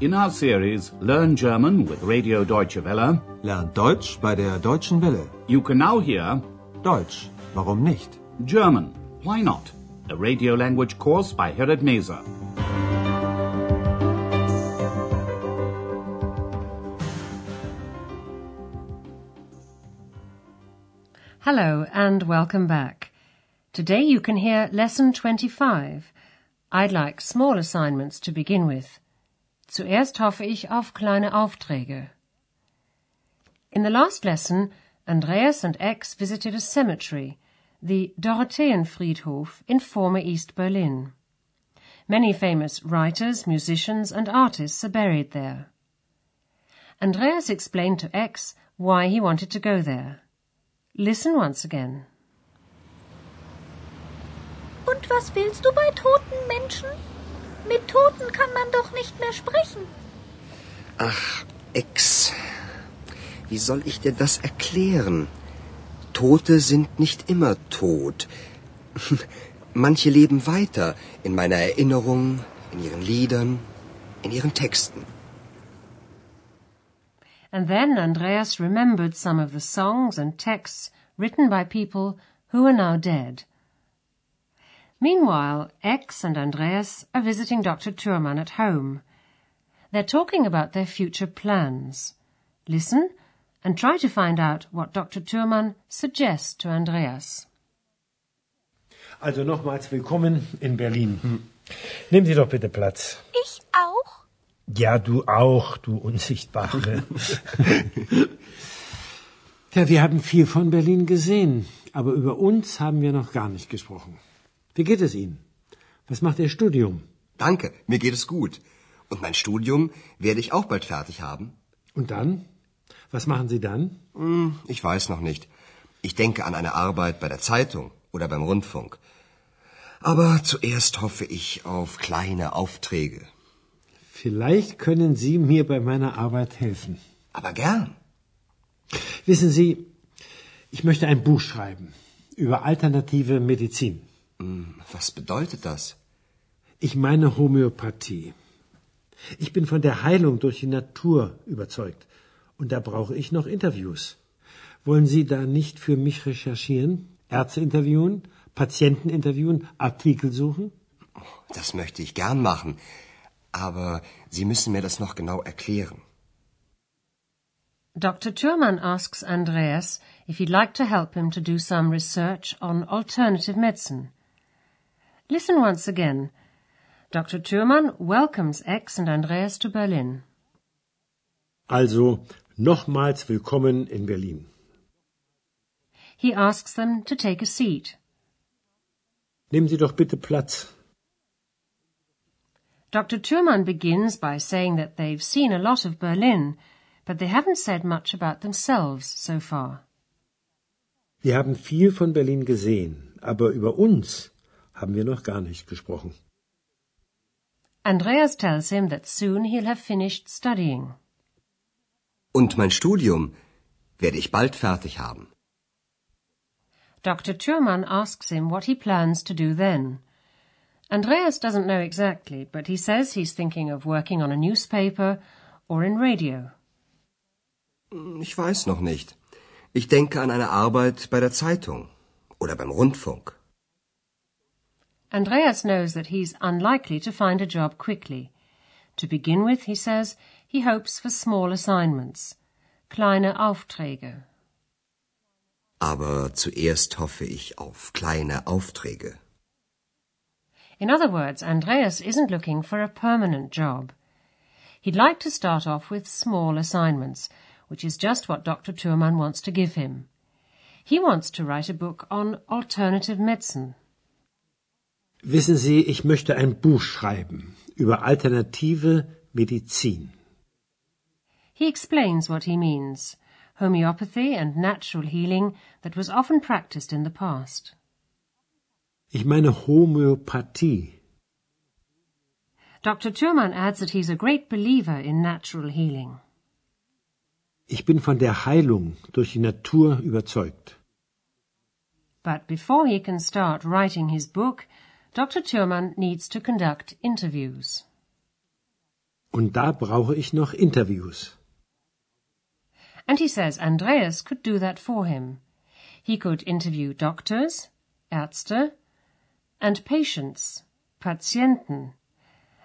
In our series Learn German with Radio Deutsche Welle, Lernt Deutsch bei der Deutschen Welle. you can now hear Deutsch, warum nicht? German, Why Not? A radio language course by Herrad Meser. Hello and welcome back. Today you can hear lesson 25. I'd like small assignments to begin with. Zuerst hoffe ich auf kleine Aufträge. In the last lesson, Andreas and X visited a cemetery, the Dorotheenfriedhof in former East Berlin. Many famous writers, musicians and artists are buried there. Andreas explained to X why he wanted to go there. Listen once again. Und was willst du bei toten Menschen? Mit Toten kann man doch nicht mehr sprechen. Ach, Ex. Wie soll ich dir das erklären? Tote sind nicht immer tot. Manche leben weiter in meiner Erinnerung, in ihren Liedern, in ihren Texten. And then Andreas remembered some of the songs and texts written by people who are now dead. Meanwhile, X and Andreas are visiting Dr. Thurman at home. They're talking about their future plans. Listen and try to find out what Dr. Thurman suggests to Andreas. Also nochmals willkommen in Berlin. Nehmen Sie doch bitte Platz. Ich auch? Ja, du auch, du Unsichtbare. ja, wir haben viel von Berlin gesehen, aber über uns haben wir noch gar nicht gesprochen. Wie geht es Ihnen? Was macht Ihr Studium? Danke, mir geht es gut. Und mein Studium werde ich auch bald fertig haben. Und dann? Was machen Sie dann? Hm, ich weiß noch nicht. Ich denke an eine Arbeit bei der Zeitung oder beim Rundfunk. Aber zuerst hoffe ich auf kleine Aufträge. Vielleicht können Sie mir bei meiner Arbeit helfen. Aber gern. Wissen Sie, ich möchte ein Buch schreiben über alternative Medizin. Hm, Was bedeutet das? Ich meine Homöopathie. Ich bin von der Heilung durch die Natur überzeugt. Und da brauche ich noch Interviews. Wollen Sie da nicht für mich recherchieren? Ärzte interviewen? Patienten interviewen? Artikel suchen? Das möchte ich gern machen. Aber Sie müssen mir das noch genau erklären. Dr. Thurman asks Andreas if he'd like to help him to do some research on alternative medicine. Listen once again. Dr. Thurman welcomes X and Andreas to Berlin. Also, nochmals willkommen in Berlin. He asks them to take a seat. Nehmen Sie doch bitte Platz. Dr. Thurman begins by saying that they've seen a lot of Berlin, but they haven't said much about themselves so far. Wir haben viel von Berlin gesehen, aber über uns haben wir noch gar nicht gesprochen. Andreas tells him that soon he'll have finished studying. Und mein Studium werde ich bald fertig haben. Dr. Thurman asks him what he plans to do then. Andreas doesn't know exactly, but he says he's thinking of working on a newspaper or in radio. Ich weiß noch nicht. Ich denke an eine Arbeit bei der Zeitung oder beim Rundfunk. Andreas knows that he's unlikely to find a job quickly. To begin with, he says, he hopes for small assignments, kleine Aufträge. Aber zuerst hoffe ich auf kleine Aufträge. In other words, Andreas isn't looking for a permanent job. He'd like to start off with small assignments, which is just what Dr. Thurman wants to give him. He wants to write a book on alternative medicine. Wissen Sie, ich möchte ein Buch schreiben über alternative Medizin. He explains what he means homeopathy and natural healing that was often practiced in the past. Ich meine Homöopathie. Dr. Thurman adds that he's a great believer in natural healing. Ich bin von der Heilung durch die Natur überzeugt. But before he can start writing his book, Dr. Thurman needs to conduct interviews. Und da brauche ich noch Interviews. And he says Andreas could do that for him. He could interview doctors, Ärzte, and patients, Patienten,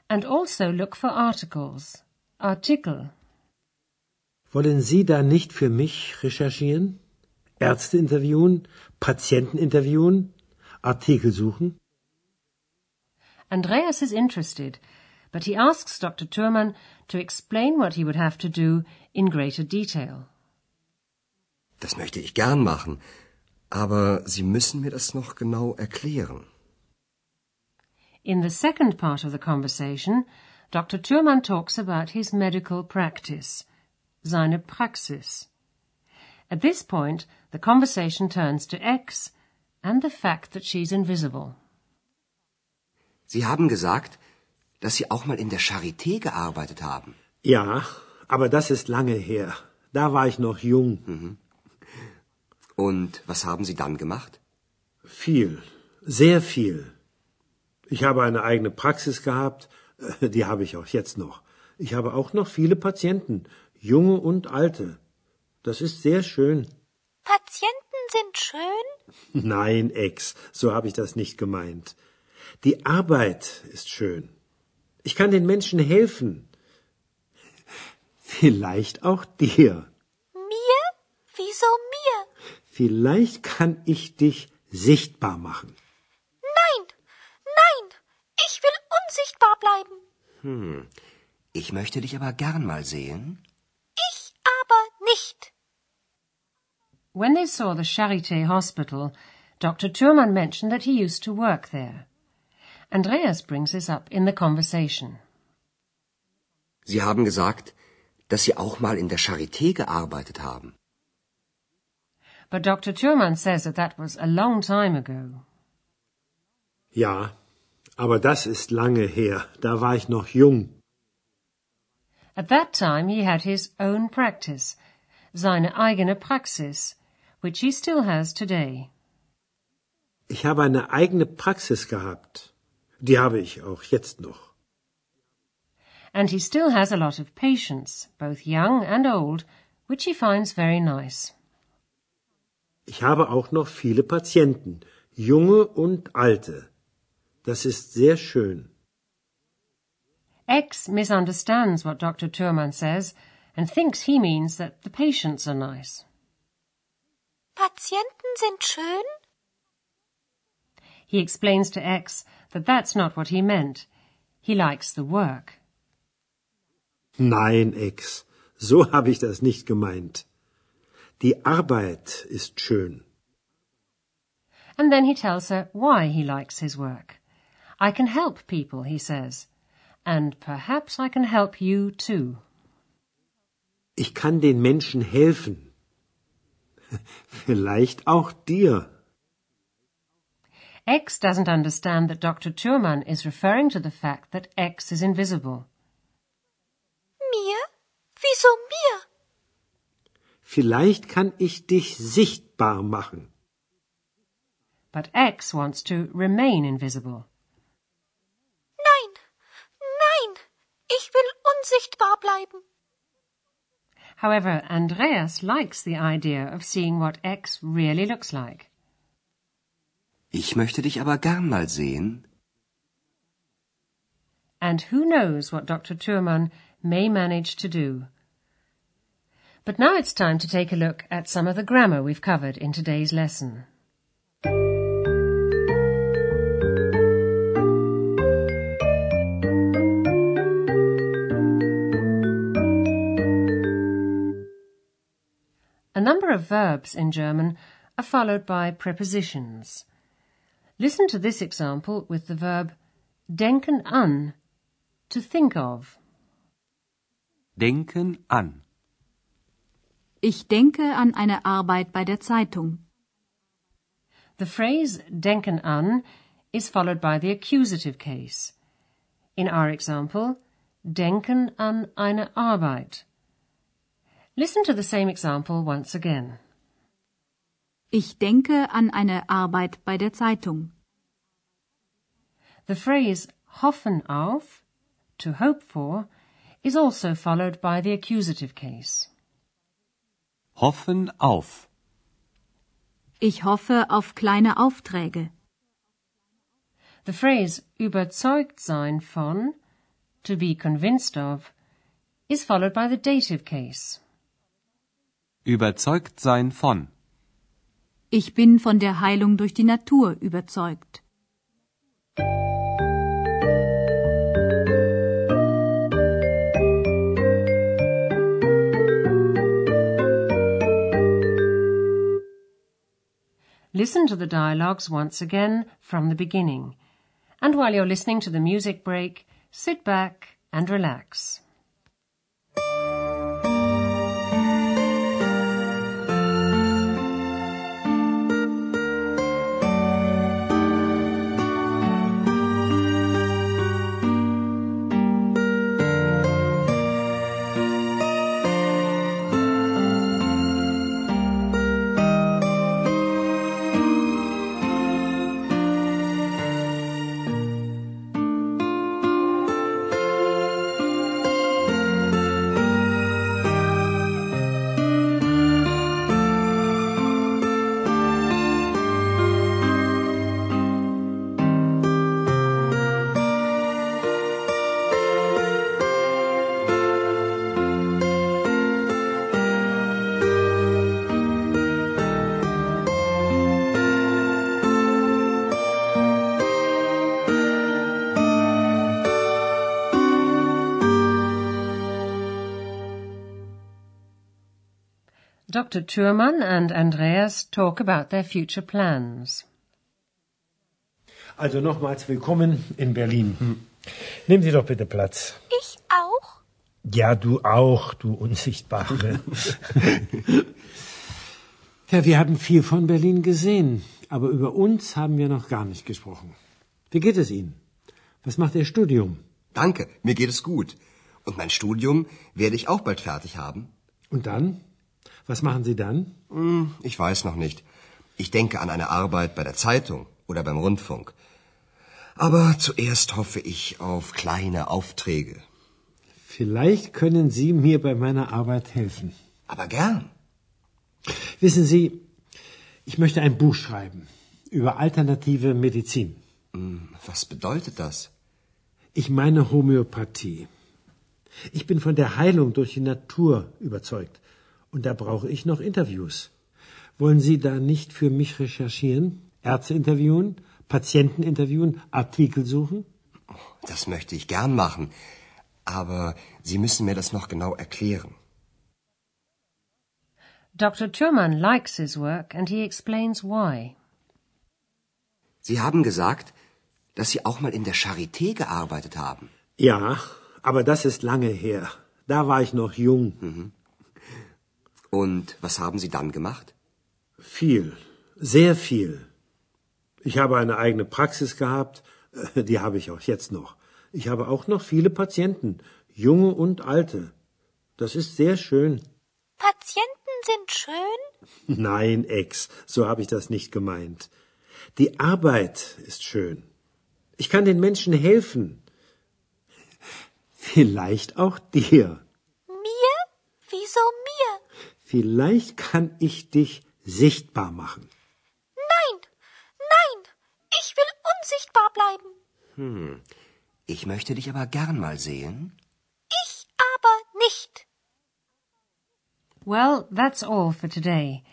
and also look for articles, Artikel. Wollen Sie da nicht für mich recherchieren? Ärzte interviewen, Patienten interviewen, Artikel suchen? Andreas is interested, but he asks Dr. Thurman to explain what he would have to do in greater detail. Das möchte ich gern machen, aber Sie müssen mir das noch genau erklären. In the second part of the conversation, Dr. Thurman talks about his medical practice, seine Praxis. At this point, the conversation turns to X and the fact that she's invisible. Sie haben gesagt, dass Sie auch mal in der Charité gearbeitet haben. Ja, aber das ist lange her. Da war ich noch jung. Und was haben Sie dann gemacht? Viel, sehr viel. Ich habe eine eigene Praxis gehabt, äh, die habe ich auch jetzt noch. Ich habe auch noch viele Patienten, junge und alte. Das ist sehr schön. Patienten sind schön? Nein, Ex, so habe ich das nicht gemeint. Die Arbeit ist schön. Ich kann den Menschen helfen. Vielleicht auch dir. Mir? Wieso mir? Vielleicht kann ich dich sichtbar machen. Nein, nein, ich will unsichtbar bleiben. Hm. Ich möchte dich aber gern mal sehen. Ich aber nicht. When they saw the Charité Hospital, Dr. Thurman mentioned that he used to work there. Andreas brings this up in the conversation. Sie haben gesagt, dass Sie auch mal in der Charité gearbeitet haben. But Dr. Thurman says that that was a long time ago. Ja, aber das ist lange her. Da war ich noch jung. At that time he had his own practice, seine eigene Praxis, which he still has today. Ich habe eine eigene Praxis gehabt. Die habe ich auch jetzt noch. And he still has a lot of patients, both young and old, which he finds very nice. Ich habe auch noch viele Patienten, junge und alte. Das ist sehr schön. X misunderstands what Dr. Thurman says and thinks he means that the patients are nice. Patienten sind schön? He explains to X that that's not what he meant. He likes the work. Nein, Ex, so habe ich das nicht gemeint. Die Arbeit ist schön. And then he tells her why he likes his work. I can help people, he says. And perhaps I can help you too. Ich kann den Menschen helfen. Vielleicht auch dir. X doesn't understand that Dr. Thurman is referring to the fact that X is invisible. Mir? Wieso mir? Vielleicht kann ich dich sichtbar machen. But X wants to remain invisible. Nein, nein, ich will unsichtbar bleiben. However, Andreas likes the idea of seeing what X really looks like. Ich möchte dich aber gern mal sehen. And who knows what Dr. Thurman may manage to do. But now it's time to take a look at some of the grammar we've covered in today's lesson. A number of verbs in German are followed by prepositions. Listen to this example with the verb denken an, to think of. Denken an. Ich denke an eine Arbeit bei der Zeitung. The phrase denken an is followed by the accusative case. In our example, denken an eine Arbeit. Listen to the same example once again. Ich denke an eine Arbeit bei der Zeitung. The phrase hoffen auf, to hope for, is also followed by the accusative case. Hoffen auf. Ich hoffe auf kleine Aufträge. The phrase überzeugt sein von, to be convinced of, is followed by the dative case. Überzeugt sein von. Ich bin von der Heilung durch die Natur überzeugt. Listen to the dialogues once again from the beginning. And while you're listening to the music break, sit back and relax. Dr. Thurman and Andreas talk about their future plans. Also nochmals willkommen in Berlin. Nehmen Sie doch bitte Platz. Ich auch? Ja, du auch, du Unsichtbare. ja, wir haben viel von Berlin gesehen, aber über uns haben wir noch gar nicht gesprochen. Wie geht es Ihnen? Was macht Ihr Studium? Danke, mir geht es gut. Und mein Studium werde ich auch bald fertig haben. Und dann? Was machen Sie dann? Hm, ich weiß noch nicht. Ich denke an eine Arbeit bei der Zeitung oder beim Rundfunk. Aber zuerst hoffe ich auf kleine Aufträge. Vielleicht können Sie mir bei meiner Arbeit helfen. Aber gern. Wissen Sie, ich möchte ein Buch schreiben über alternative Medizin. Hm, was bedeutet das? Ich meine Homöopathie. Ich bin von der Heilung durch die Natur überzeugt. Und da brauche ich noch Interviews. Wollen Sie da nicht für mich recherchieren? Ärzte interviewen? Patienten interviewen? Artikel suchen? Das möchte ich gern machen. Aber Sie müssen mir das noch genau erklären. Dr. Thurman likes his work and he explains why. Sie haben gesagt, dass Sie auch mal in der Charité gearbeitet haben. Ja, aber das ist lange her. Da war ich noch jung. Mhm. Und was haben Sie dann gemacht? Viel, sehr viel. Ich habe eine eigene Praxis gehabt, die habe ich auch jetzt noch. Ich habe auch noch viele Patienten, junge und alte. Das ist sehr schön. Patienten sind schön? Nein, Ex, so habe ich das nicht gemeint. Die Arbeit ist schön. Ich kann den Menschen helfen. Vielleicht auch dir. Vielleicht kann ich dich sichtbar machen. Nein, nein, ich will unsichtbar bleiben. Hm, ich möchte dich aber gern mal sehen. Ich aber nicht. Well, that's all for today.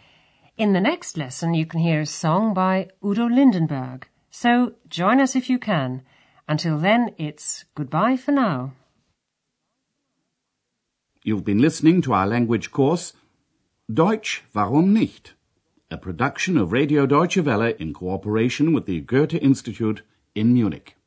In the next lesson, you can hear a song by Udo Lindenberg. So join us if you can. Until then, it's goodbye for now. You've been listening to our language course, Deutsch, warum nicht? A production of Radio Deutsche Welle in cooperation with the Goethe Institute in Munich.